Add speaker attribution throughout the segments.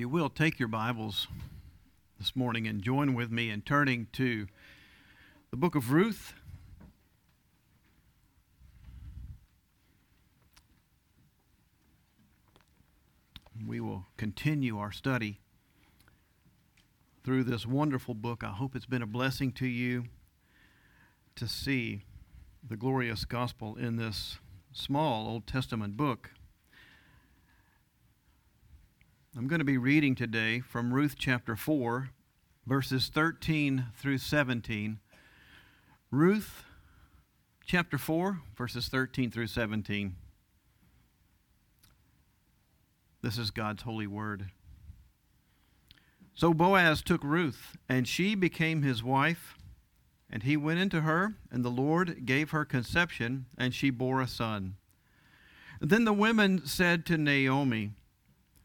Speaker 1: you will, take your Bibles this morning and join with me in turning to the book of Ruth. We will continue our study through this wonderful book. I hope it's been a blessing to you to see the glorious gospel in this small Old Testament book. I'm going to be reading today from Ruth chapter 4, verses 13 through 17. Ruth chapter 4, verses 13 through 17. This is God's holy word. So Boaz took Ruth, and she became his wife. And he went into her, and the Lord gave her conception, and she bore a son. Then the women said to Naomi,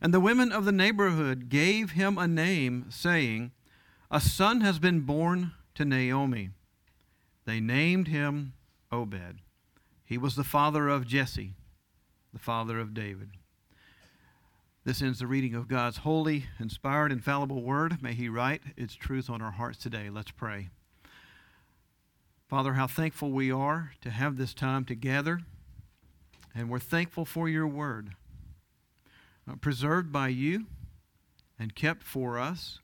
Speaker 1: And the women of the neighborhood gave him a name, saying, A son has been born to Naomi. They named him Obed. He was the father of Jesse, the father of David. This ends the reading of God's holy, inspired, infallible word. May He write its truth on our hearts today. Let's pray. Father, how thankful we are to have this time together, and we're thankful for your word Uh, preserved by you and kept for us.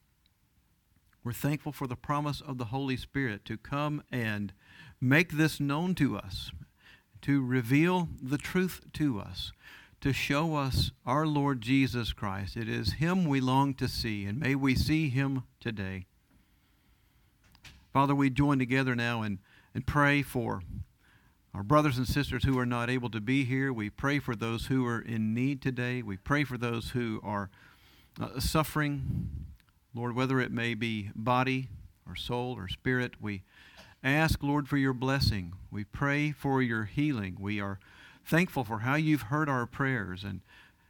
Speaker 1: We're thankful for the promise of the Holy Spirit to come and make this known to us, to reveal the truth to us, to show us our Lord Jesus Christ. It is Him we long to see, and may we see Him today. Father, we join together now and, and pray for our brothers and sisters who are not able to be here, we pray for those who are in need today. We pray for those who are uh, suffering, Lord, whether it may be body or soul or spirit. We ask, Lord, for your blessing. We pray for your healing. We are thankful for how you've heard our prayers and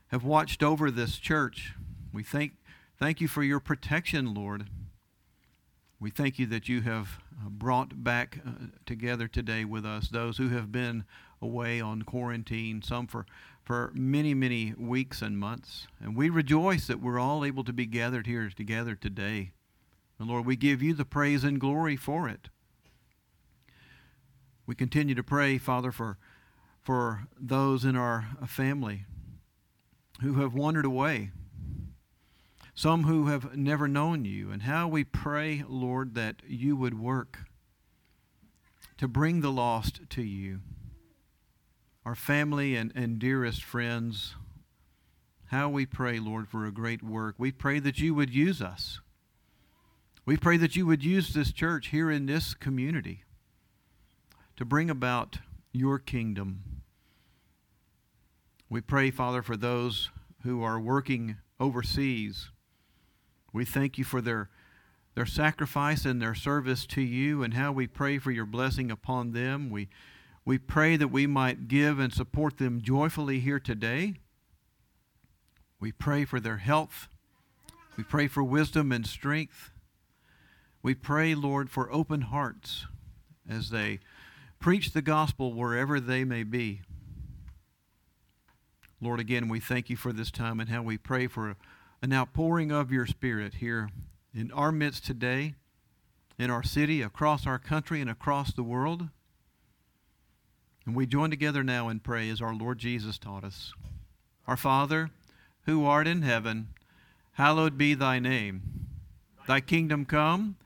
Speaker 1: have watched over this church. We thank, thank you for your protection, Lord. We thank you that you have uh, brought back uh, together today with us those who have been away on quarantine, some for, for many, many weeks and months. And we rejoice that we're all able to be gathered here together today. And Lord, we give you the praise and glory for it. We continue to pray, Father, for, for those in our family who have wandered away some who have never known you, and how we pray, Lord, that you would work to bring the lost to you. Our family and, and dearest friends, how we pray, Lord, for a great work. We pray that you would use us. We pray that you would use this church here in this community to bring about your kingdom. We pray, Father, for those who are working overseas we thank you for their, their sacrifice and their service to you and how we pray for your blessing upon them. We, we pray that we might give and support them joyfully here today. We pray for their health. We pray for wisdom and strength. We pray, Lord, for open hearts as they preach the gospel wherever they may be. Lord, again, we thank you for this time and how we pray for an outpouring of your Spirit here in our midst today, in our city, across our country, and across the world. And we join together now and pray as our Lord Jesus taught us. Our Father, who art in heaven, hallowed be thy name. Thy kingdom come,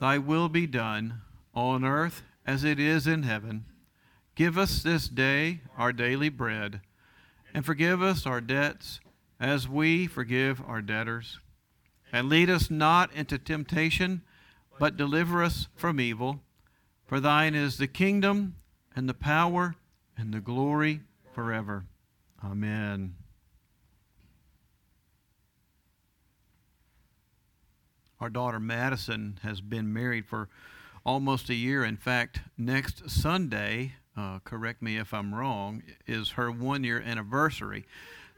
Speaker 1: thy will be done, on earth as it is in heaven. Give us this day our daily bread, and forgive us our debts as we forgive our debtors. And lead us not into temptation, but deliver us from evil. For thine is the kingdom, and the power, and the glory forever. Amen. our daughter Madison has been married for almost a year. In fact, next Sunday, uh, correct me if I'm wrong, is her one year anniversary.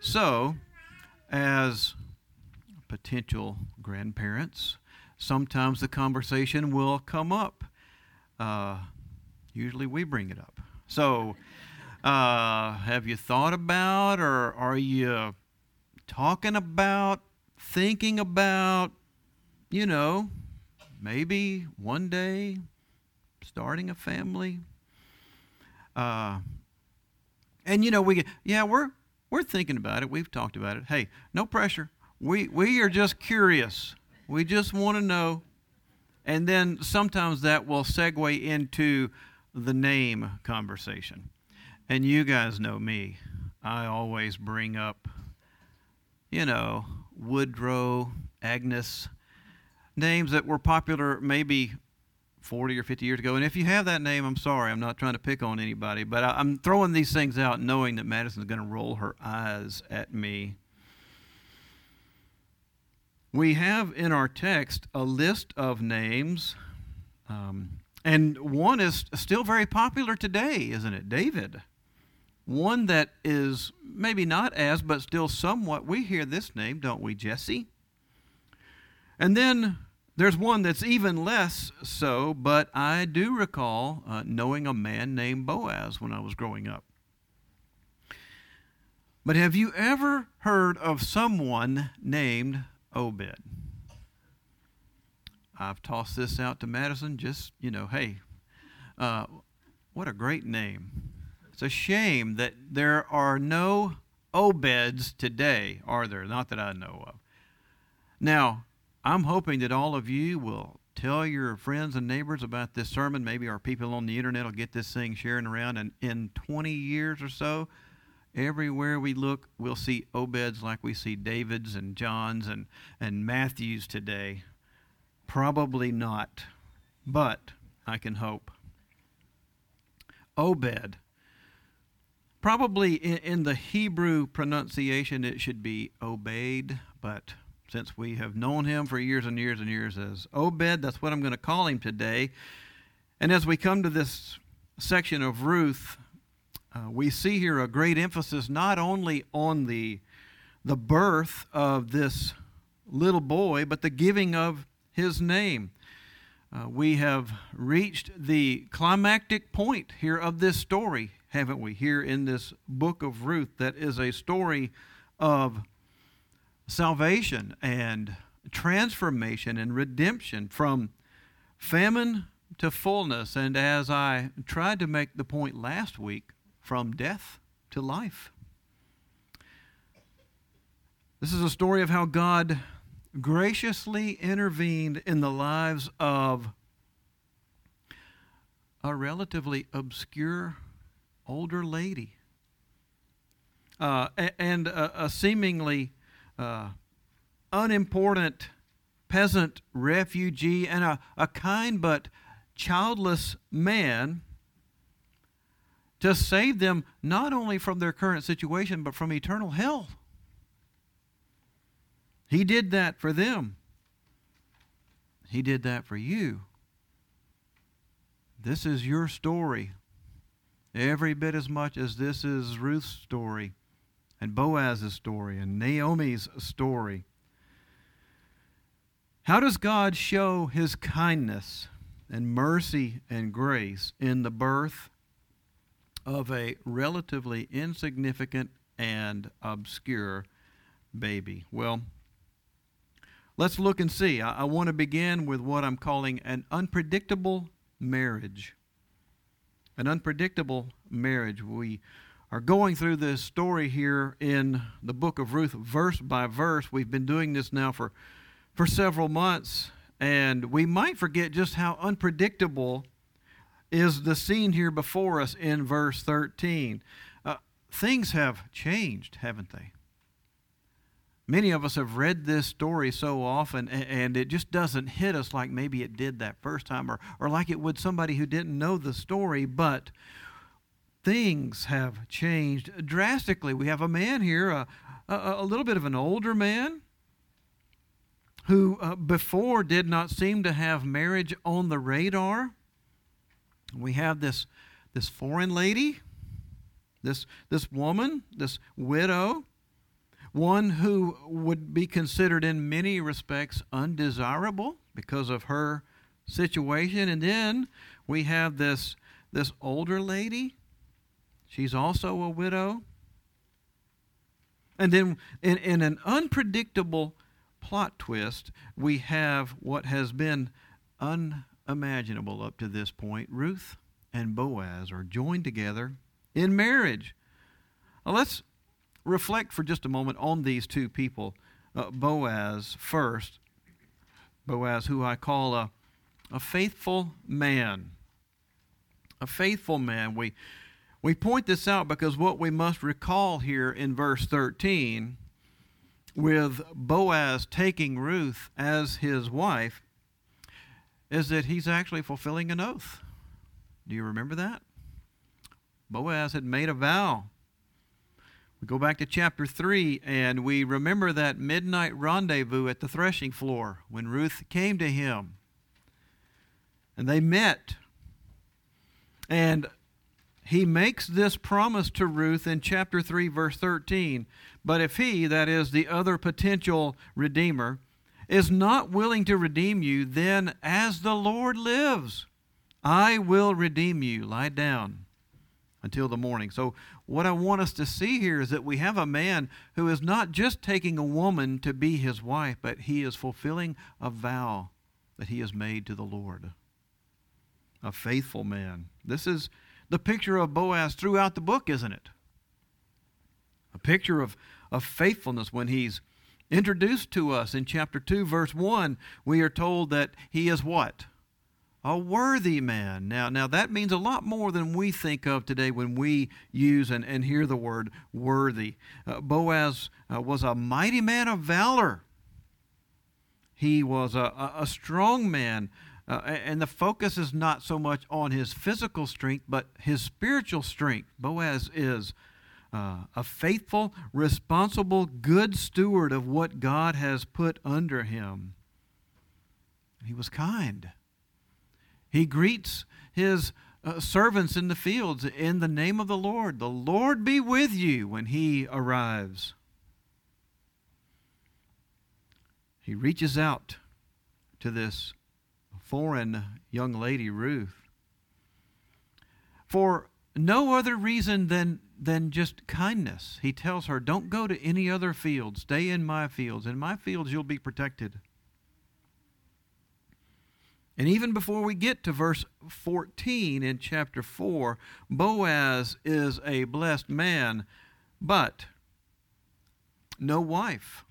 Speaker 1: So, as potential grandparents, sometimes the conversation will come up. Uh, usually we bring it up. So, uh, have you thought about, or are you talking about, thinking about, you know, maybe one day starting a family? Uh, and you know, we yeah, we're we're thinking about it. We've talked about it. Hey, no pressure. We we are just curious. We just want to know. And then sometimes that will segue into the name conversation. And you guys know me. I always bring up, you know, Woodrow, Agnes, names that were popular maybe 40 or 50 years ago. And if you have that name, I'm sorry. I'm not trying to pick on anybody. But I, am throwing these things out knowing that Madison's going to roll her eyes at me. We have in our text a list of names. Um, and one is still very popular today, isn't it? David. One that is maybe not as, but still somewhat. We hear this name, don't we, Jesse? And then there's one that's even less so, but I do recall uh, knowing a man named Boaz when I was growing up. But have you ever heard of someone named Obed? I've tossed this out to Madison, just, you know, hey, uh, what a great name. It's a shame that there are no Obeds today, are there? Not that I know of. Now, I'm hoping that all of you will tell your friends and neighbors about this sermon. Maybe our people on the internet will get this thing sharing around. And in 20 years or so, everywhere we look, we'll see Obeds like we see Davids and Johns and, and Matthews today. Probably not, but I can hope. Obed. Probably in, in, the Hebrew pronunciation, it should be obeyed, but since we have known him for years and years and years as Obed, that's what I'm going to call him today. And as we come to this section of Ruth, uh, we see here a great emphasis not only on the, the birth of this little boy, but the giving of his name. Uh, we have reached the climactic point here of this story, haven't we? Here in this book of Ruth, that is a story of salvation and transformation and redemption from famine to fullness. And as I tried to make the point last week, from death to life. This is a story of how God graciously intervened in the lives of a relatively obscure older lady uh, and a, a seemingly uh, unimportant peasant refugee and a, a kind but childless man to save them not only from their current situation but from eternal hell. He did that for them. He did that for you. This is your story, every bit as much as this is Ruth's story, and Boaz's story, and Naomi's story. How does God show his kindness and mercy and grace in the birth of a relatively insignificant and obscure baby? Well, Let's look and see. I, I want to begin with what I'm calling an unpredictable marriage. An unpredictable marriage. We are going through this story here in the book of Ruth, verse by verse. We've been doing this now for, for several months, and we might forget just how unpredictable is the scene here before us in verse 13. Uh, things have changed, haven't they? Many of us have read this story so often, and it just doesn't hit us like maybe it did that first time, or, or like it would somebody who didn't know the story. But things have changed drastically. We have a man here, a, a, a little bit of an older man, who uh, before did not seem to have marriage on the radar. We have this, this foreign lady, this, this woman, this widow, one who would be considered in many respects undesirable because of her situation. And then we have this, this older lady. She's also a widow. And then, in, in an unpredictable plot twist, we have what has been unimaginable up to this point. Ruth and Boaz are joined together in marriage. Now let's reflect for just a moment on these two people. Uh, Boaz first. Boaz, who I call a, a faithful man. A faithful man. We, we point this out because what we must recall here in verse 13, with Boaz taking Ruth as his wife, is that he's actually fulfilling an oath. Do you remember that? Boaz had made a vow. We go back to chapter 3 and we remember that midnight rendezvous at the threshing floor when Ruth came to him. And they met. And he makes this promise to Ruth in chapter 3, verse 13. But if he, that is the other potential redeemer, is not willing to redeem you, then as the Lord lives, I will redeem you. Lie down until the morning. So, what I want us to see here is that we have a man who is not just taking a woman to be his wife, but he is fulfilling a vow that he has made to the Lord. A faithful man. This is the picture of Boaz throughout the book, isn't it? A picture of, of faithfulness when he's introduced to us in chapter 2, verse 1. We are told that he is what? a worthy man. Now, now that means a lot more than we think of today when we use and, and hear the word worthy. Uh, Boaz uh, was a mighty man of valor. He was a, a, a strong man, uh, and the focus is not so much on his physical strength, but his spiritual strength. Boaz is uh, a faithful, responsible, good steward of what God has put under him. He was kind. He greets his uh, servants in the fields in the name of the Lord. The Lord be with you when he arrives. He reaches out to this foreign young lady, Ruth, for no other reason than, than just kindness. He tells her, Don't go to any other field. Stay in my fields. In my fields, you'll be protected. And even before we get to verse 14 in chapter 4, Boaz is a blessed man, but no wife,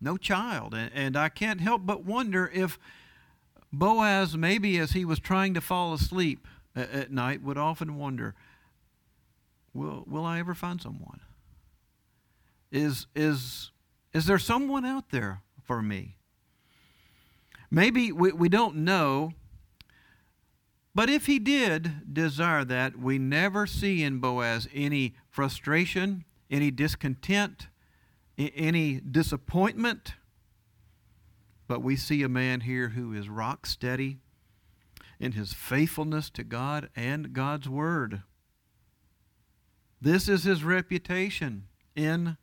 Speaker 1: no child. And, I can't help but wonder if Boaz, maybe as he was trying to fall asleep at night, would often wonder, will, will I ever find someone? Is, is, is there someone out there for me? Maybe we, we don't know, but if he did desire that, we never see in Boaz any frustration, any discontent, any disappointment. But we see a man here who is rock steady in his faithfulness to God and God's Word. This is his reputation in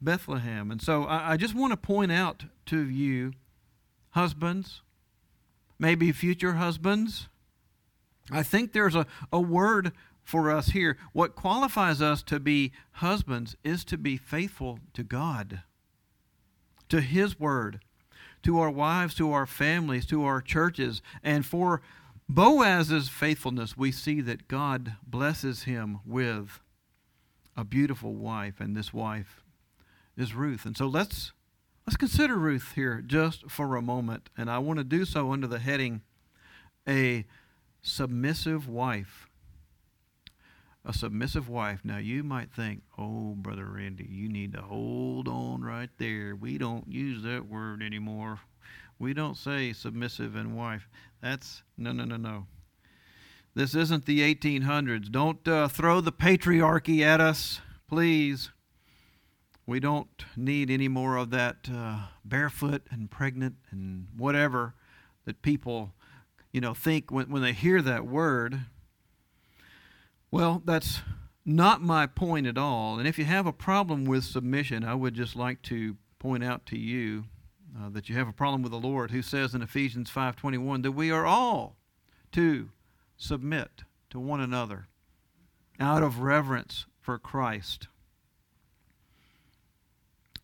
Speaker 1: Bethlehem. And so I, I just want to point out to you husbands, maybe future husbands. I think there's a, a word for us here. What qualifies us to be husbands is to be faithful to God, to His word, to our wives, to our families, to our churches. And for Boaz's faithfulness, we see that God blesses him with a beautiful wife, and this wife is Ruth. And so let's Let's consider Ruth here just for a moment, and I want to do so under the heading A Submissive Wife. A submissive wife. Now, you might think, oh, Brother Randy, you need to hold on right there. We don't use that word anymore. We don't say submissive and wife. That's no, no, no, no. This isn't the 1800s. Don't uh, throw the patriarchy at us, please. We don't need any more of that uh, barefoot and pregnant and whatever that people, you know, think when, when they hear that word. Well, that's not my point at all. And if you have a problem with submission, I would just like to point out to you uh, that you have a problem with the Lord, who says in Ephesians 5:21 that we are all to submit to one another out of reverence for Christ.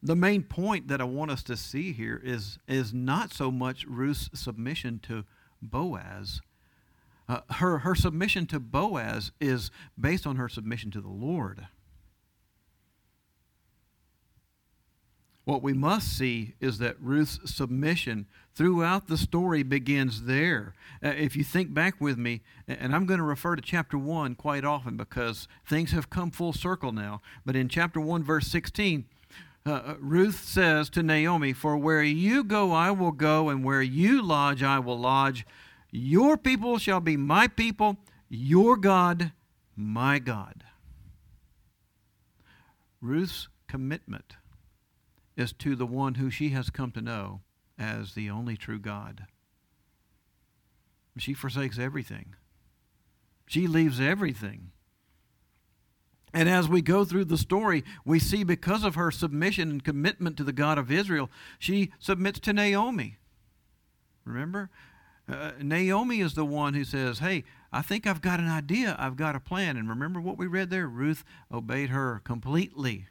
Speaker 1: The main point that I want us to see here is, is not so much Ruth's submission to Boaz. Uh, her, her submission to Boaz is based on her submission to the Lord. What we must see is that Ruth's submission throughout the story begins there. Uh, if you think back with me, and I'm going to refer to chapter 1 quite often because things have come full circle now, but in chapter 1, verse 16, uh, uh, Ruth says to Naomi, For where you go, I will go, and where you lodge, I will lodge. Your people shall be my people, your God, my God. Ruth's commitment is to the one who she has come to know as the only true God. She forsakes everything. She leaves everything. And as we go through the story, we see because of her submission and commitment to the God of Israel, she submits to Naomi. Remember? Uh, Naomi is the one who says, Hey, I think I've got an idea. I've got a plan. And remember what we read there? Ruth obeyed her completely.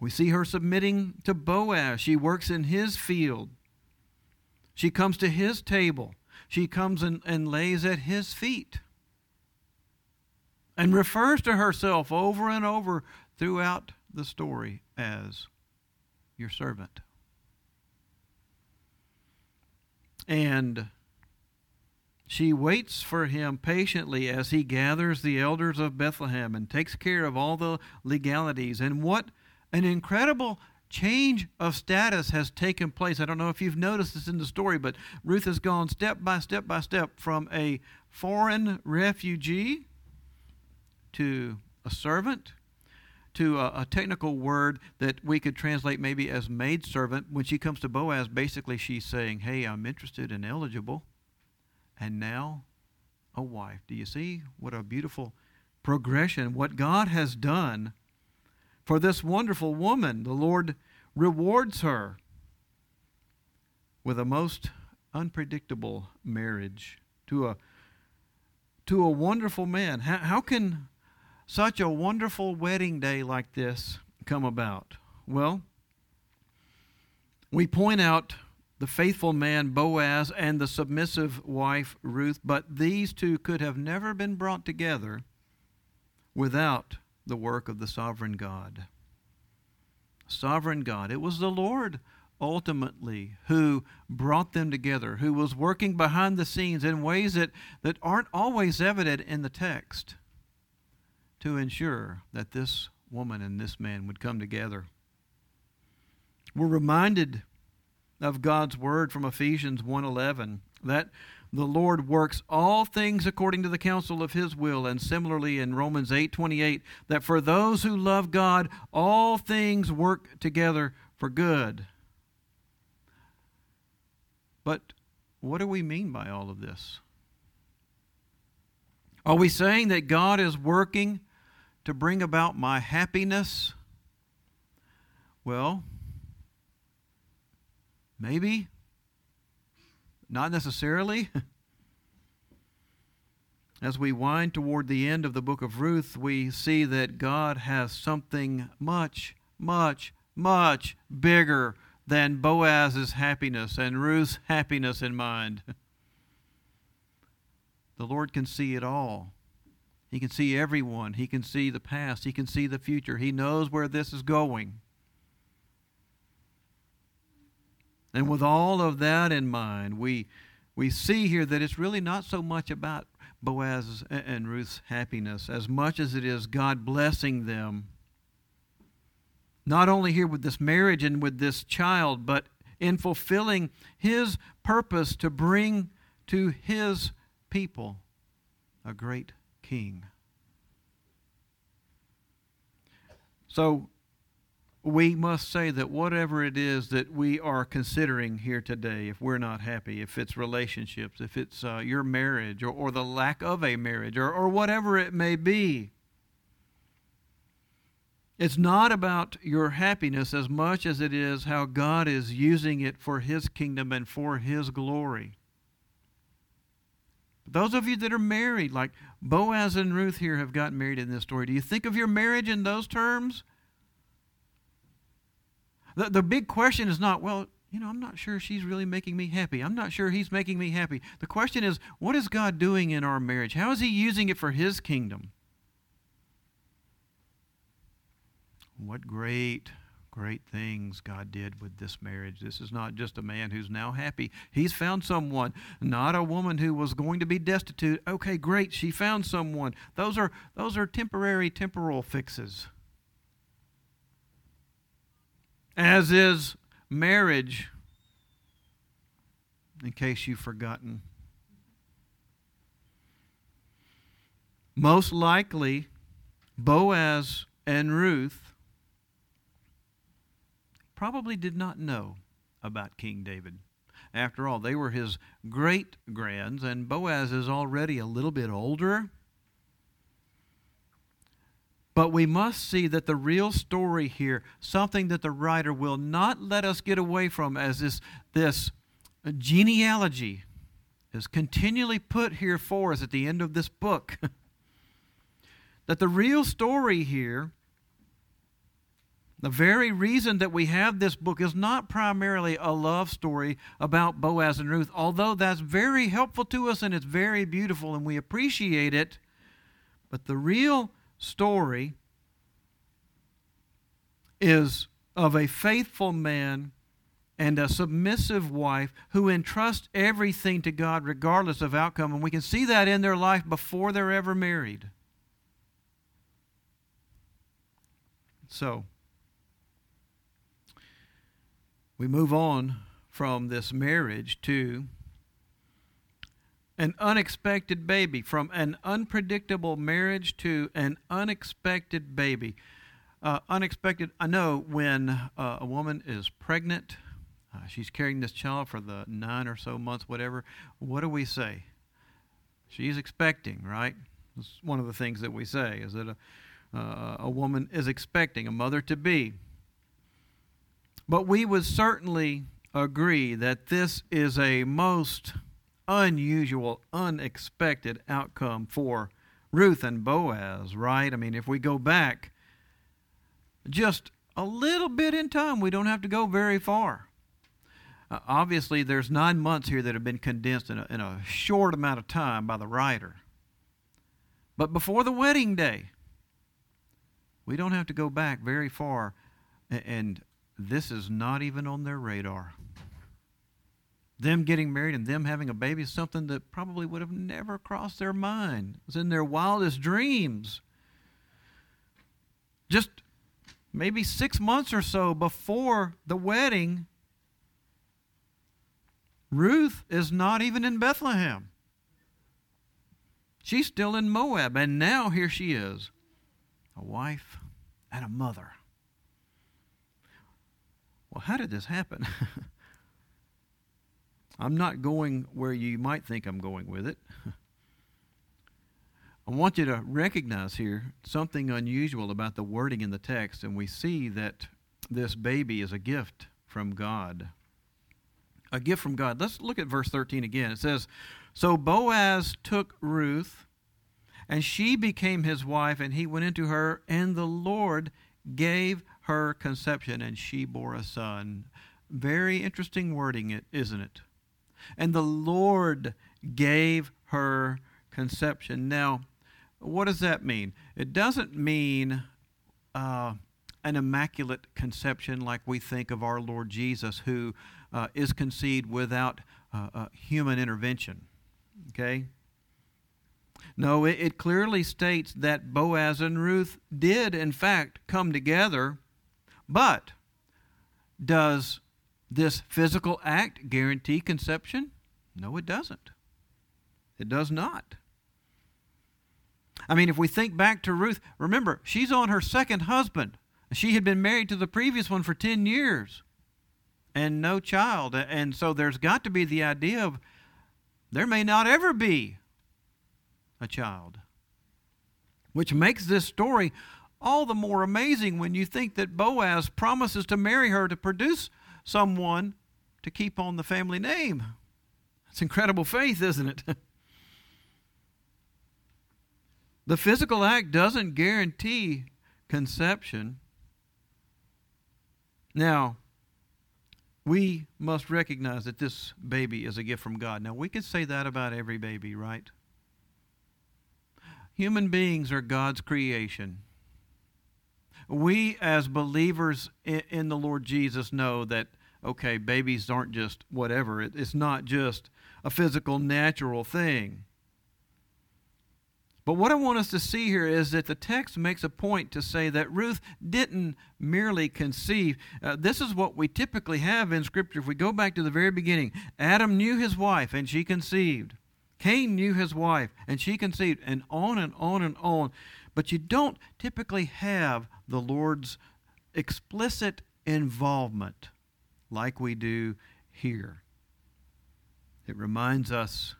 Speaker 1: We see her submitting to Boaz. She works in his field. She comes to his table. She comes and, and lays at his feet and refers to herself over and over throughout the story as your servant. And she waits for him patiently as he gathers the elders of Bethlehem and takes care of all the legalities. And what an incredible change of status has taken place. I don't know if you've noticed this in the story, but Ruth has gone step by step by step from a foreign refugee to a servant to a, a, technical word that we could translate maybe as maidservant. When she comes to Boaz, basically she's saying, Hey, I'm interested and eligible. And now a wife. Do you see what a beautiful progression? What God has done for this wonderful woman, the Lord rewards her with a most unpredictable marriage to a to a wonderful man. How, how can such a wonderful wedding day like this come about? Well, we point out the faithful man Boaz and the submissive wife Ruth, but these two could have never been brought together without the work of the sovereign God. Sovereign God. It was the Lord ultimately who brought them together, who was working behind the scenes in ways that, that aren't always evident in the text to ensure that this woman and this man would come together. We're reminded of God's word from Ephesians 1:11 that the Lord works all things according to the counsel of his will. And similarly in Romans 8:28 that for those who love God, all things work together for good. But what do we mean by all of this? Are we saying that God is working to bring about my happiness? Well, maybe. Not necessarily. As we wind toward the end of the book of Ruth, we see that God has something much, much, much bigger than Boaz's happiness and Ruth's happiness in mind. The Lord can see it all. He can see everyone. He can see the past. He can see the future. He knows where this is going. And with all of that in mind, we, we see here that it's really not so much about Boaz's and Ruth's happiness as much as it is God blessing them. Not only here with this marriage and with this child, but in fulfilling his purpose to bring to his people a great king. So we must say that whatever it is that we are considering here today, if we're not happy, if it's relationships, if it's uh, your marriage or, or the lack of a marriage or, or whatever it may be, it's not about your happiness as much as it is how God is using it for His kingdom and for His glory. Those of you that are married, like Boaz and Ruth here have gotten married in this story, do you think of your marriage in those terms? The, the big question is not, well, you know, I'm not sure she's really making me happy. I'm not sure he's making me happy. The question is, what is God doing in our marriage? How is He using it for His kingdom? What great, great things God did with this marriage. This is not just a man who's now happy. He's found someone, not a woman who was going to be destitute. Okay, great, she found someone. Those are those are temporary temporal fixes as is marriage, in case you've forgotten. Most likely, Boaz and Ruth probably did not know about King David. After all, they were his great grands, and Boaz is already a little bit older. But we must see that the real story here, something that the writer will not let us get away from as this, this genealogy is continually put here for us at the end of this book. that the real story here, the very reason that we have this book is not primarily a love story about Boaz and Ruth, although that's very helpful to us and it's very beautiful and we appreciate it. But the real story is of a faithful man and a submissive wife who entrust everything to God regardless of outcome. And we can see that in their life before they're ever married. So, we move on from this marriage to an unexpected baby, from an unpredictable marriage to an unexpected baby. Uh, unexpected, I know when uh, a woman is pregnant, uh, she's carrying this child for the nine or so months, whatever, what do we say? She's expecting, right? It's one of the things that we say is that a, uh, a woman is expecting, a mother to be. But we would certainly agree that this is a most unusual, unexpected outcome for Ruth and Boaz, right? I mean, if we go back just a little bit in time, we don't have to go very far. Uh, obviously, there's nine months here that have been condensed in a, in a short amount of time by the writer. But before the wedding day, we don't have to go back very far, and this is not even on their radar them getting married and them having a baby is something that probably would have never crossed their mind. It was in their wildest dreams. Just maybe six months or so before the wedding, Ruth is not even in Bethlehem. She's still in Moab, and now here she is, a wife and a mother. Well, how did this happen? I'm not going where you might think I'm going with it. I want you to recognize here something unusual about the wording in the text, and we see that this baby is a gift from God. A gift from God. Let's look at verse 13 again. It says, So Boaz took Ruth, and she became his wife, and he went into her, and the Lord gave her conception, and she bore a son. Very interesting wording, isn't it? and the Lord gave her conception. Now, what does that mean? It doesn't mean uh, an immaculate conception like we think of our Lord Jesus, who uh, is conceived without uh, uh human intervention. Okay? No, it, it clearly states that Boaz and Ruth did, in fact, come together, but does this physical act guarantee conception? No, it doesn't. It does not. I mean, if we think back to Ruth, remember, she's on her second husband. She had been married to the previous one for 10 years and no child. And so there's got to be the idea of there may not ever be a child. Which makes this story all the more amazing when you think that Boaz promises to marry her to produce someone to keep on the family name. It's incredible faith, isn't it? the physical act doesn't guarantee conception. Now, we must recognize that this baby is a gift from God. Now, we could say that about every baby, right? Human beings are God's creation. We, as believers in the Lord Jesus, know that, okay, babies aren't just whatever, it's not just a physical, natural thing. But what I want us to see here is that the text makes a point to say that Ruth didn't merely conceive. Uh, this is what we typically have in Scripture. If we go back to the very beginning, Adam knew his wife and she conceived. Cain knew his wife and she conceived, and on and on and on. But you don't typically have the Lord's explicit involvement like we do here. It reminds us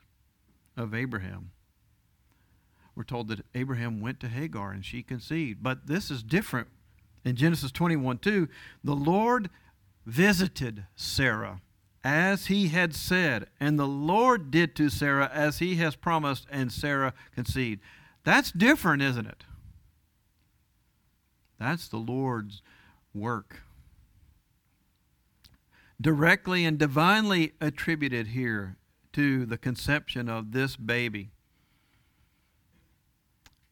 Speaker 1: of Abraham we're told that Abraham went to Hagar and she conceived. But this is different. In Genesis 21 2, the Lord visited Sarah as he had said, and the Lord did to Sarah as he has promised, and Sarah conceived. That's different, isn't it? That's the Lord's work. Directly and divinely attributed here to the conception of this baby.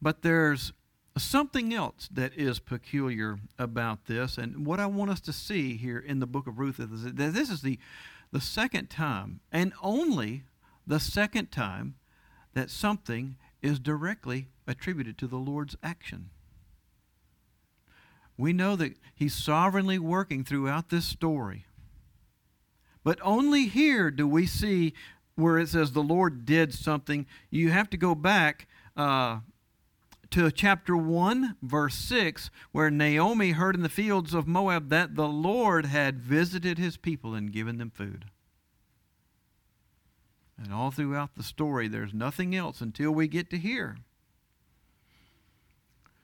Speaker 1: But there's something else that is peculiar about this. And what I want us to see here in the book of Ruth is that this is the, the second time, and only the second time, that something is directly attributed to the Lord's action. We know that He's sovereignly working throughout this story. But only here do we see where it says the Lord did something. You have to go back uh, to chapter 1, verse 6, where Naomi heard in the fields of Moab that the Lord had visited his people and given them food. And all throughout the story, there's nothing else until we get to here.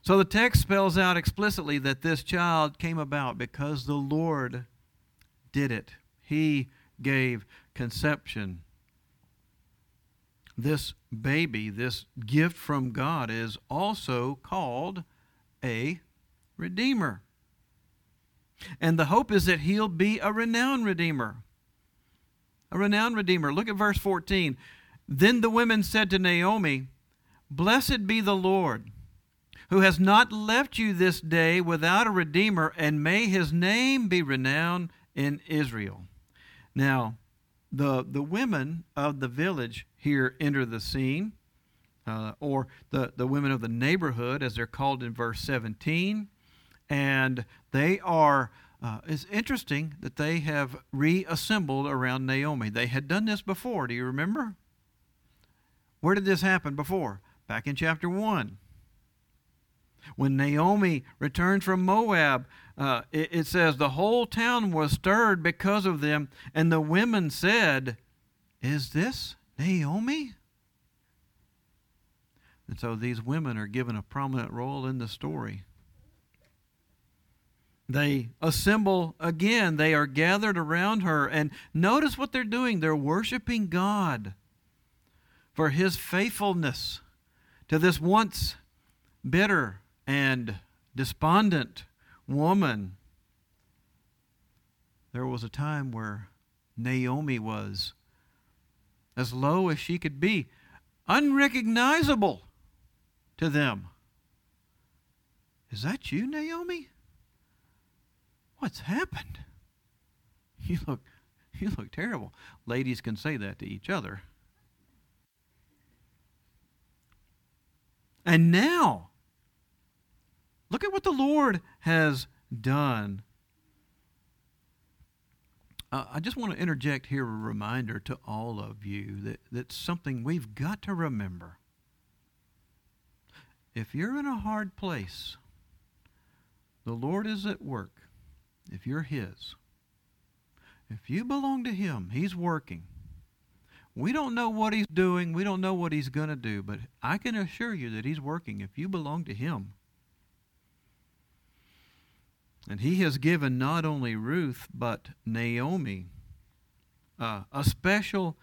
Speaker 1: So the text spells out explicitly that this child came about because the Lord did it. He gave conception this baby, this gift from God, is also called a redeemer. And the hope is that he'll be a renowned redeemer. A renowned redeemer. Look at verse 14. Then the women said to Naomi, Blessed be the Lord, who has not left you this day without a redeemer, and may his name be renowned in Israel. Now, the, the women of the village here enter the scene, uh, or the, the women of the neighborhood, as they're called in verse 17. And they are, uh, it's interesting that they have reassembled around Naomi. They had done this before. Do you remember? Where did this happen before? Back in chapter 1. When Naomi returned from Moab, uh, it, it says, The whole town was stirred because of them, and the women said, Is this Naomi? And so these women are given a prominent role in the story. They assemble again. They are gathered around her. And notice what they're doing. They're worshiping God for his faithfulness to this once bitter and despondent woman. There was a time where Naomi was as low as she could be, unrecognizable to them. Is that you, Naomi? What's happened? You look you look terrible. Ladies can say that to each other. And now, look at what the Lord has done uh, I just want to interject here a reminder to all of you that that's something we've got to remember. If you're in a hard place, The Lord is at work if you're His. If you belong to Him, He's working. We don't know what He's doing, we don't know what He's going to do, but I can assure you that He's working if you belong to Him. And He has given not only Ruth, but Naomi uh, a special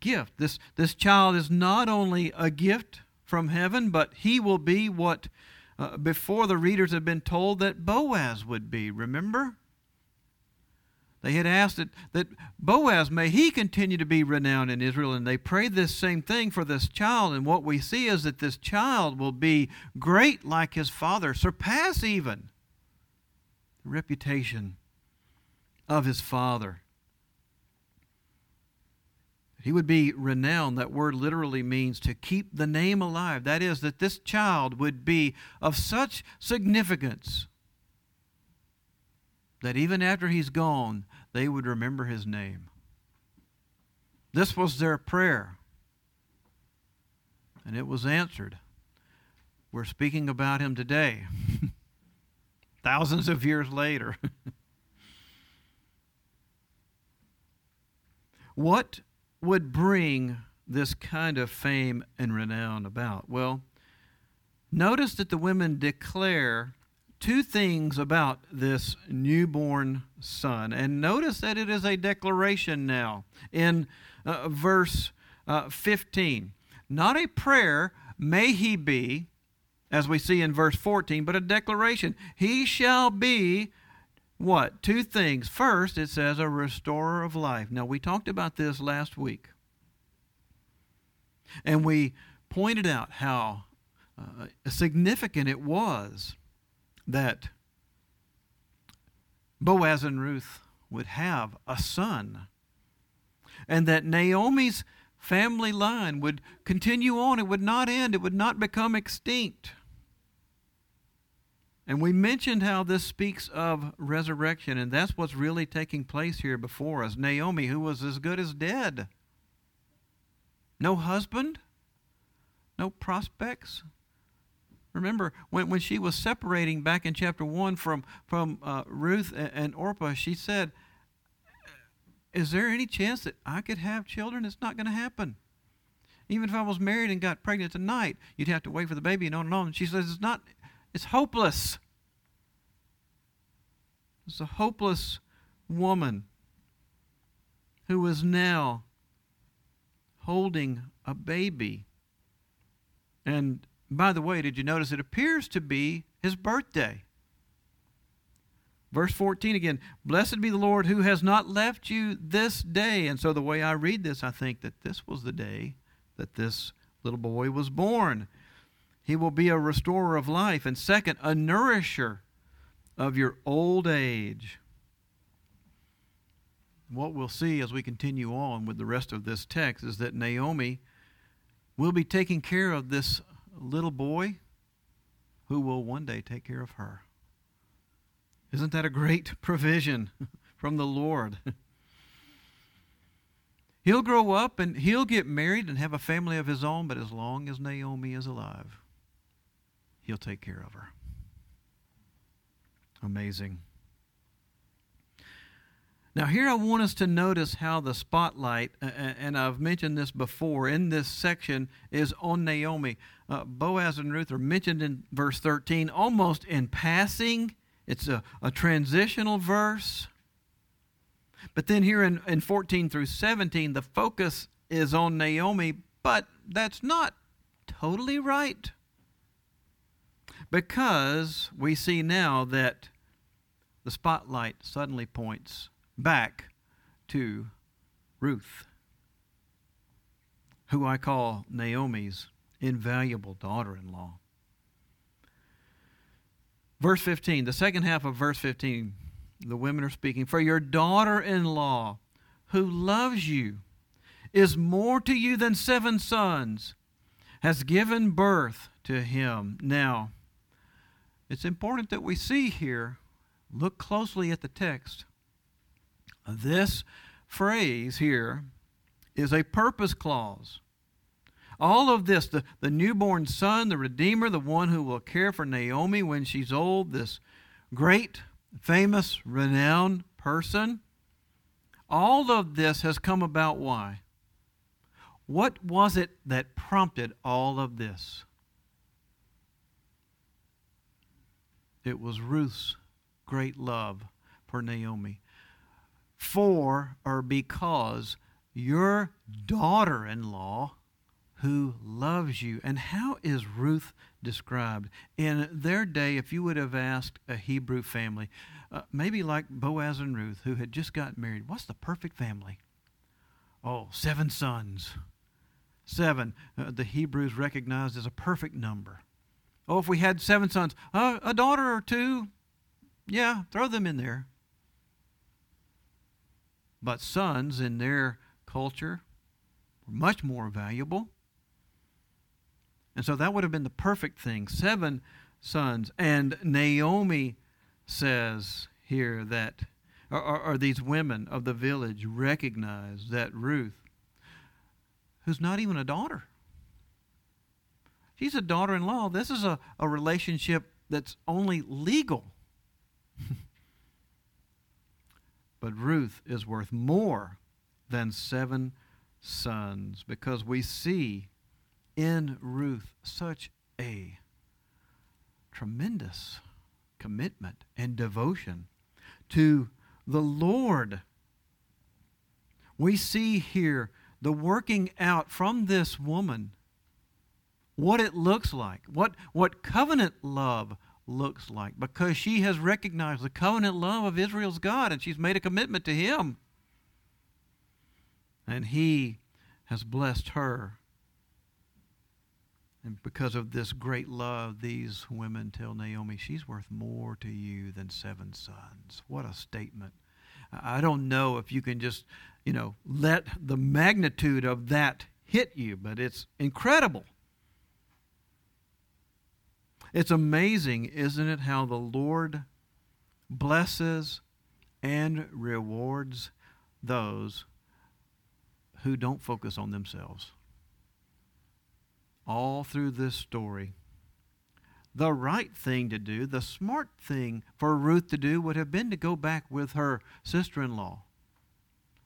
Speaker 1: gift. This, this child is not only a gift from heaven, but he will be what uh, before the readers had been told that Boaz would be. Remember? They had asked that, that Boaz, may he continue to be renowned in Israel, and they prayed this same thing for this child. And what we see is that this child will be great like his father, surpass even the reputation of his father. He would be renowned. That word literally means to keep the name alive. That is, that this child would be of such significance that even after he's gone, they would remember his name. This was their prayer, and it was answered. We're speaking about him today, thousands of years later. what would bring this kind of fame and renown about? Well, notice that the women declare two things about this newborn son. And notice that it is a declaration now in uh, verse uh, 15. Not a prayer, may he be, as we see in verse 14, but a declaration. He shall be what? Two things. First, it says a restorer of life. Now, we talked about this last week. And we pointed out how uh, significant it was that Boaz and Ruth would have a son, and that Naomi's family line would continue on. It would not end, it would not become extinct. And we mentioned how this speaks of resurrection, and that's what's really taking place here before us. Naomi, who was as good as dead, no husband, no prospects. Remember, when, when she was separating back in chapter 1 from, from uh, Ruth and, and Orpah, she said, Is there any chance that I could have children? It's not going to happen. Even if I was married and got pregnant tonight, you'd have to wait for the baby and on and on. She says, It's not it's hopeless. It's a hopeless woman who is now holding a baby. And by the way, did you notice it appears to be his birthday? Verse 14 again Blessed be the Lord who has not left you this day. And so, the way I read this, I think that this was the day that this little boy was born. He will be a restorer of life. And second, a nourisher of your old age. What we'll see as we continue on with the rest of this text is that Naomi will be taking care of this little boy who will one day take care of her. Isn't that a great provision from the Lord? he'll grow up and he'll get married and have a family of his own, but as long as Naomi is alive, He'll take care of her. Amazing. Now, here I want us to notice how the spotlight, and I've mentioned this before, in this section is on Naomi. Uh, Boaz and Ruth are mentioned in verse 13 almost in passing. It's a, a transitional verse. But then here in, in 14 through 17, the focus is on Naomi, but that's not totally right because we see now that the spotlight suddenly points back to Ruth, who I call Naomi's invaluable daughter in law. Verse 15, the second half of verse 15, the women are speaking. For your daughter in law, who loves you, is more to you than seven sons, has given birth to him. Now, it's important that we see here, look closely at the text. This phrase here is a purpose clause. All of this, the, the newborn son, the Redeemer, the one who will care for Naomi when she's old, this great, famous, renowned person. All of this has come about why? What was it that prompted all of this? It was Ruth's great love for Naomi. For or because your daughter in law who loves you. And how is Ruth described? In their day, if you would have asked a Hebrew family, uh, maybe like Boaz and Ruth, who had just gotten married, what's the perfect family? Oh, seven sons. Seven. Uh, the Hebrews recognized as a perfect number. Oh, if we had seven sons, uh, a daughter or two, yeah, throw them in there. But sons in their culture were much more valuable. And so that would have been the perfect thing. Seven sons. And Naomi says here that, or, or, these women of the village recognize that Ruth, who's not even a daughter, she's a daughter in law. This is a, a relationship that's only legal. but Ruth is worth more than seven sons because we see in Ruth such a tremendous commitment and devotion to the Lord. We see here the working out from this woman what it looks like, what, what covenant love looks like, because she has recognized the covenant love of Israel's God and she's made a commitment to Him. And He has blessed her and because of this great love, these women tell Naomi, she's worth more to you than seven sons. What a statement. I don't know if you can just, you know, let the magnitude of that hit you, but it's incredible. It's amazing, isn't it, how the Lord blesses and rewards those who don't focus on themselves all through this story. The right thing to do, the smart thing for Ruth to do, would have been to go back with her sister in law.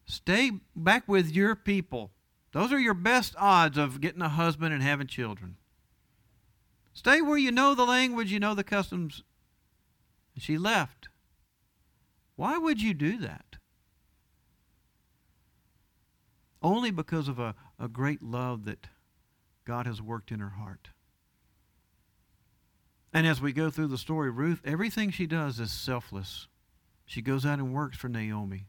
Speaker 1: Stay back with your people. Those are your best odds of getting a husband and having children. Stay where you know the language, you know the customs. She left. Why would you do that? Only because of a, a great love that God has worked in her heart. And as we go through the story, Ruth, everything she does is selfless. She goes out and works for Naomi.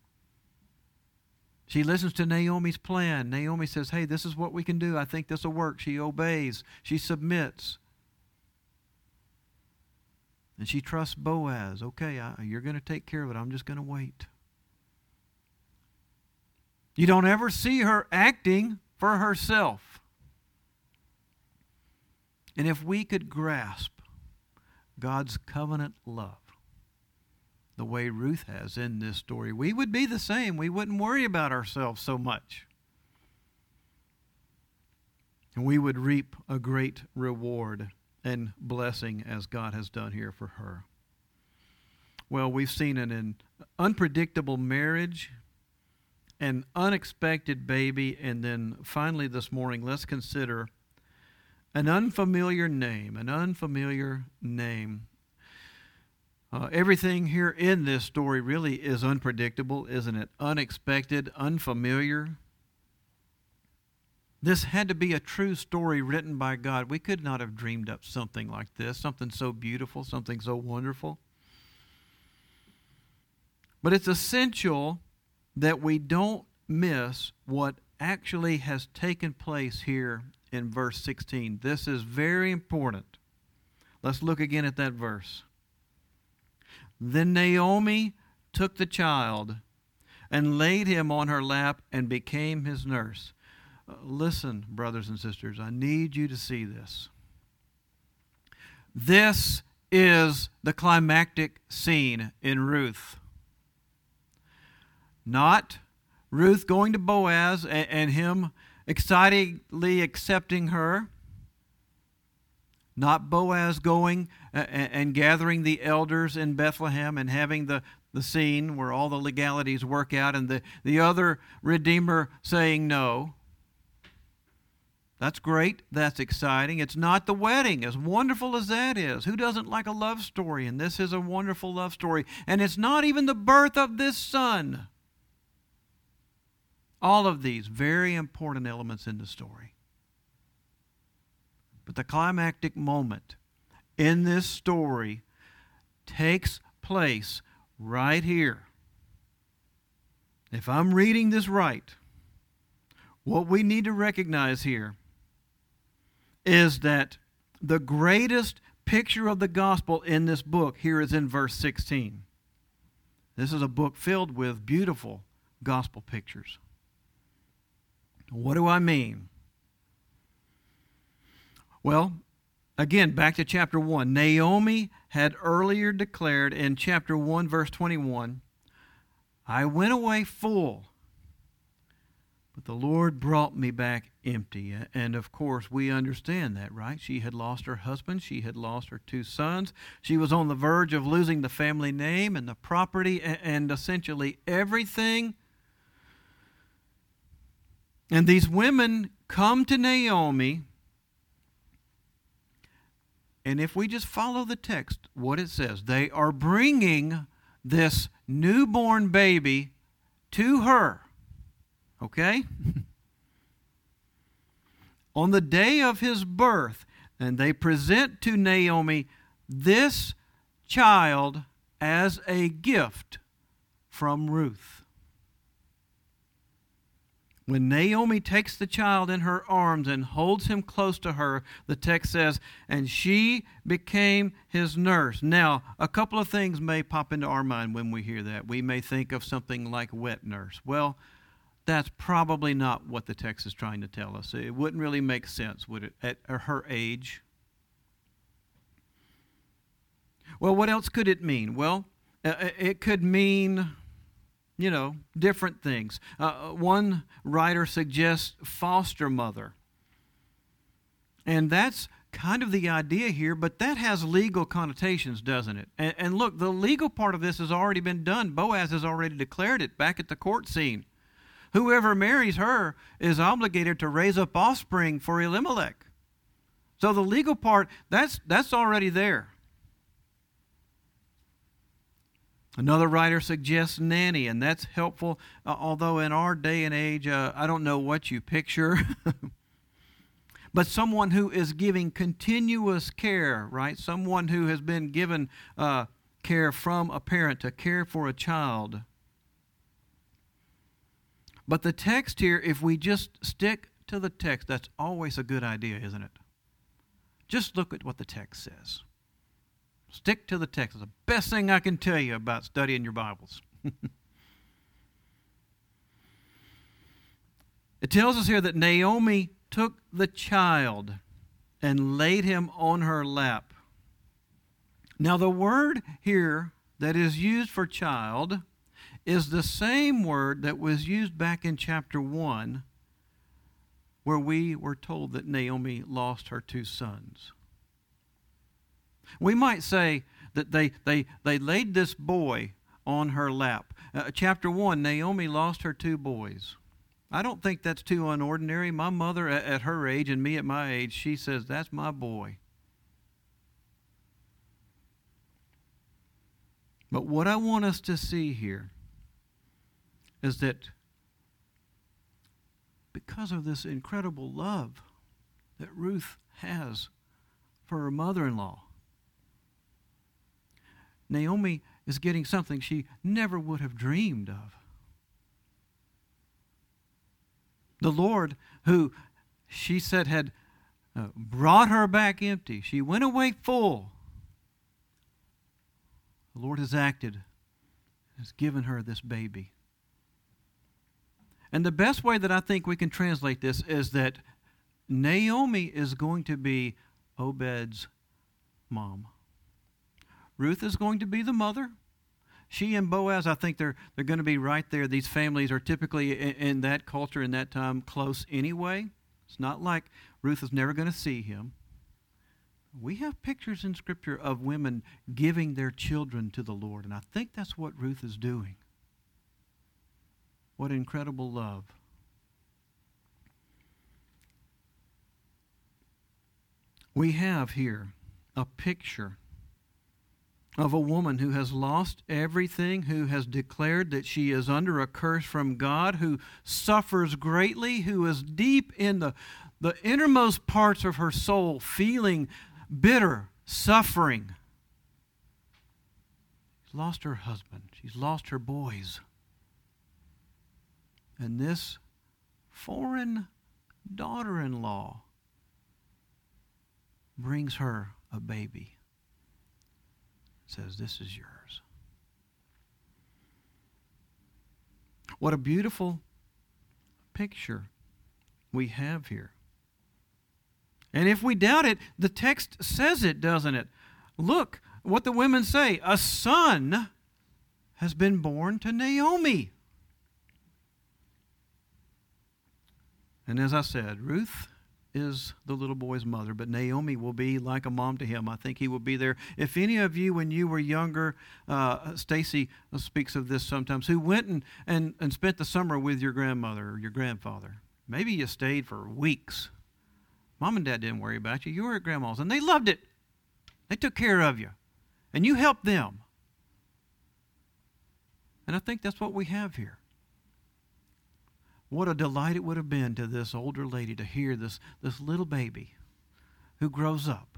Speaker 1: She listens to Naomi's plan. Naomi says, Hey, this is what we can do. I think this will work. She obeys, she submits. And she trusts Boaz. Okay, I, you're going to take care of it. I'm just going to wait. You don't ever see her acting for herself. And if we could grasp God's covenant love the way Ruth has in this story, we would be the same. We wouldn't worry about ourselves so much. And we would reap a great reward and blessing as God has done here for her. Well, we've seen an unpredictable marriage, an unexpected baby, and then finally this morning, let's consider an unfamiliar name, an unfamiliar name. Uh, everything here in this story really is unpredictable, isn't it? Unexpected, unfamiliar. This had to be a true story written by God. We could not have dreamed up something like this, something so beautiful, something so wonderful. But it's essential that we don't miss what actually has taken place here in verse 16. This is very important. Let's look again at that verse. Then Naomi took the child and laid him on her lap and became his nurse. Listen, brothers and sisters, I need you to see this. This is the climactic scene in Ruth. Not Ruth going to Boaz and, and him excitedly accepting her. not Boaz going and gathering the elders in Bethlehem and having the, the scene where all the legalities work out, and the, the other Redeemer saying no. That's great. That's exciting. It's not the wedding, as wonderful as that is. Who doesn't like a love story? And this is a wonderful love story. And it's not even the birth of this son. All of these very important elements in the story. But the climactic moment in this story takes place right here. If I'm reading this right, what we need to recognize here is that the greatest picture of the gospel in this book here is in verse 16. This is a book filled with beautiful gospel pictures. What do I mean? Well, again, back to chapter 1. Naomi had earlier declared in chapter 1, verse 21 I went away full, but the Lord brought me back empty. And of course, we understand that, right? She had lost her husband, she had lost her two sons, she was on the verge of losing the family name and the property and essentially everything. And these women come to Naomi and if we just follow the text, what it says, they are bringing this newborn baby to her. Okay? On the day of his birth, and they present to Naomi this child as a gift from Ruth. When Naomi takes the child in her arms and holds him close to her, the text says, and she became his nurse. Now, a couple of things may pop into our mind when we hear that. We may think of something like wet nurse. Well, that's probably not what the text is trying to tell us. It wouldn't really make sense, would it, at her age? Well, what else could it mean? Well, uh, uh, it could mean you know, different things. Uh, one writer suggests foster mother. And that's kind of the idea here, but that has legal connotations, doesn't it? And, and, look, the legal part of this has already been done. Boaz has already declared it back at the court scene. Whoever marries her is obligated to raise up offspring for Elimelech. So the legal part, that's, that's already there. Another writer suggests nanny, and that's helpful, uh, although in our day and age, uh, I don't know what you picture. but someone who is giving continuous care, right? Someone who has been given uh, care from a parent to care for a child. But the text here, if we just stick to the text, that's always a good idea, isn't it? Just look at what the text says. Stick to the text. It's the best thing I can tell you about studying your Bibles. it tells us here that Naomi took the child and laid him on her lap. Now, the word here that is used for child is the same word that was used back in chapter 1, where we were told that Naomi lost her two sons. We might say that they, they, they laid this boy on her lap. Uh, chapter 1 Naomi lost her two boys. I don't think that's too unordinary. My mother, at, at her age, and me at my age, she says, That's my boy. But what I want us to see here is that because of this incredible love that Ruth has for her mother in law, Naomi is getting something she never would have dreamed of. The Lord, who she said had uh, brought her back empty, she went away full. The Lord has acted, has given her this baby. And the best way that I think we can translate this is that Naomi is going to be Obed's mom. Ruth is going to be the mother. She and Boaz, I think they're, they're going to be right there. These families are typically in, in that culture, in that time, close anyway. It's not like Ruth is never going to see him. we have pictures in Scripture of women giving their children to the Lord, and I think that's what Ruth is doing. What incredible love. We have here a picture of a woman who has lost everything, who has declared that she is under a curse from God, who suffers greatly, who is deep in the, the innermost parts of her soul feeling bitter, suffering. She's lost her husband, she's lost her boys. And this foreign daughter in law brings her a baby says, This is yours. What a beautiful picture we have here. And if we doubt it, the text says it, doesn't it? Look what the women say a son has been born to Naomi. And as I said, Ruth is the little boy's mother, but Naomi will be like a mom to him. I think he will be there. If any of you, when you were younger, uh, Stacy speaks of this sometimes, who went and, and, and spent the summer with your grandmother or your grandfather, maybe you stayed for weeks. Mom and dad didn't worry about you. You were at grandma's, and they loved it. They took care of you, and you helped them. And I think that's what we have here. What a delight it would have been to this older lady to hear this, this little baby who grows up.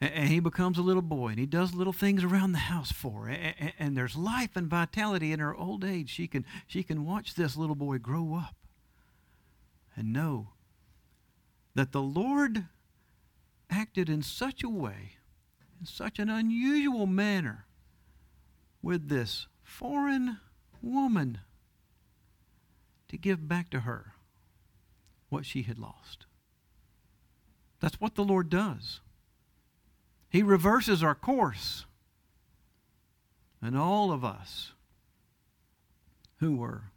Speaker 1: And, he becomes a little boy and he does little things around the house for her. And there's life and vitality in her old age. She can, she can watch this little boy grow up and know that the Lord acted in such a way, in such an unusual manner, with this foreign woman to give back to her what she had lost. That's what the Lord does. He reverses our course. And all of us who were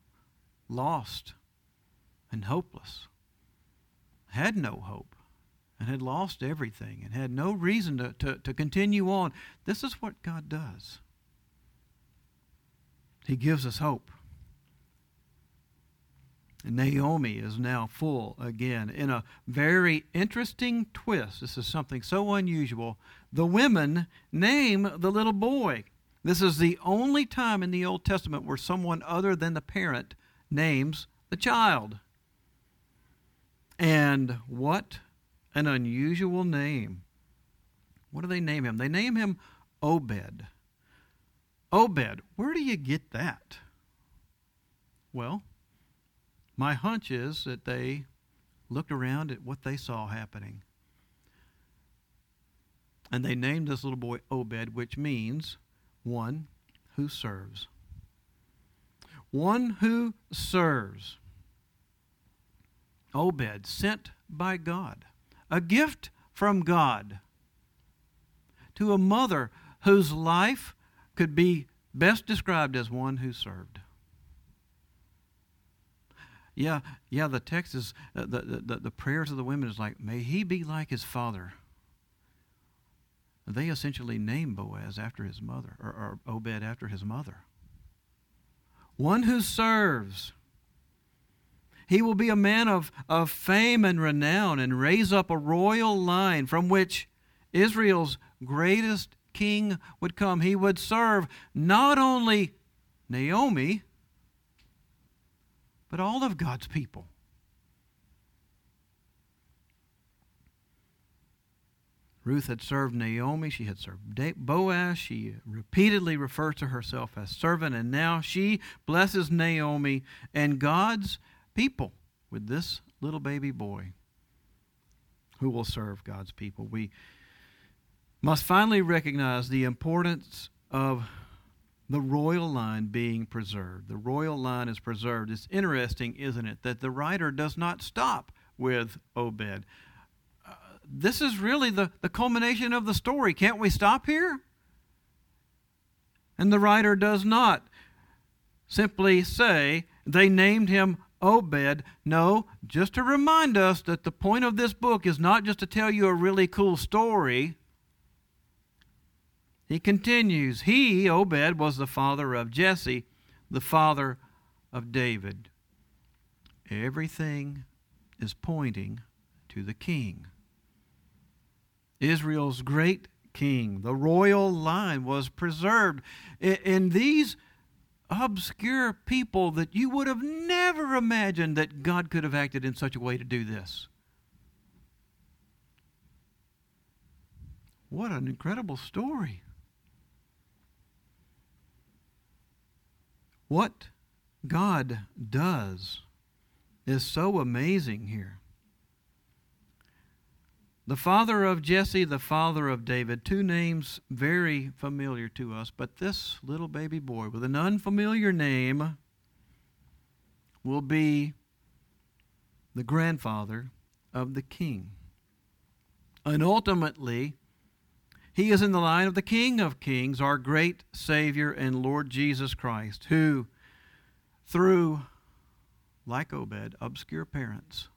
Speaker 1: lost and hopeless had no hope and had lost everything and had no reason to, to, to continue on. This is what God does. He gives us hope. Naomi is now full again. In a very interesting twist, this is something so unusual. The women name the little boy. This is the only time in the Old Testament where someone other than the parent names the child. And what an unusual name. What do they name him? They name him Obed. Obed, where do you get that? Well, my hunch is that they looked around at what they saw happening. And they named this little boy Obed, which means one who serves. One who serves. Obed, sent by God, a gift from God to a mother whose life could be best described as one who served. Yeah, yeah, the text is, uh, the, the, the prayers of the women is like, may he be like his father. They essentially name Boaz after his mother, or, or Obed after his mother. One who serves. He will be a man of, of fame and renown and raise up a royal line from which Israel's greatest king would come. He would serve not only Naomi, but all of God's people. Ruth had served Naomi. She had served Boaz. She repeatedly refers to herself as servant, and now she blesses Naomi and God's people with this little baby boy who will serve God's people. We must finally recognize the importance of the royal line being preserved. The royal line is preserved. It's interesting, isn't it, that the writer does not stop with Obed. Uh, this is really the, the culmination of the story. Can't we stop here? And the writer does not simply say they named him Obed. No, just to remind us that the point of this book is not just to tell you a really cool story. He continues, He, Obed, was the father of Jesse, the father of David. Everything is pointing to the king. Israel's great king, the royal line was preserved. In these obscure people that you would have never imagined that God could have acted in such a way to do this. What an incredible story. What God does is so amazing here. The father of Jesse, the father of David, two names very familiar to us, but this little baby boy with an unfamiliar name will be the grandfather of the king. And ultimately, he is in the line of the King of Kings, our great Savior and Lord Jesus Christ, who, through, like Obed, obscure parents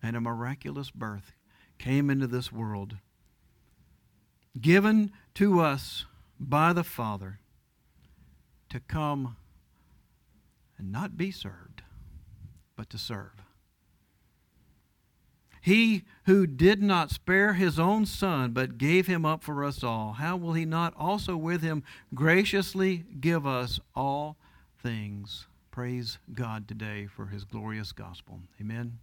Speaker 1: and a miraculous birth, came into this world, given to us by the Father to come and not be served, but to serve. He who did not spare his own son, but gave him up for us all, how will he not also with him graciously give us all things? Praise God today for his glorious gospel. Amen.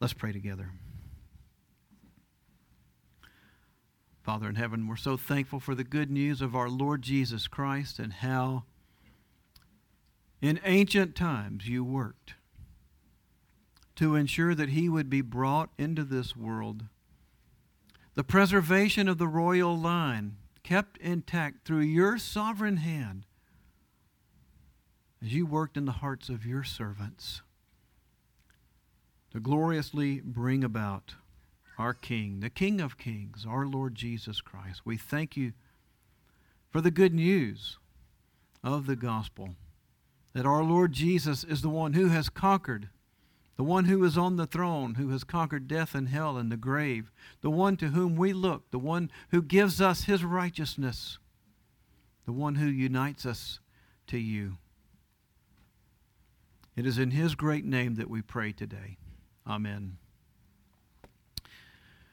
Speaker 1: Let's pray together. Father in heaven, we're so thankful for the good news of our Lord Jesus Christ and how in ancient times you worked to ensure that he would be brought into this world. The preservation of the royal line kept intact through your sovereign hand as you worked in the hearts of your servants to gloriously bring about our King, the King of Kings, our Lord Jesus Christ. We thank you for the good news of the gospel that our Lord Jesus is the one who has conquered, the one who is on the throne, who has conquered death and hell and the grave, the one to whom we look, the one who gives us his righteousness, the one who unites us to you. It is in his great name that we pray today. Amen.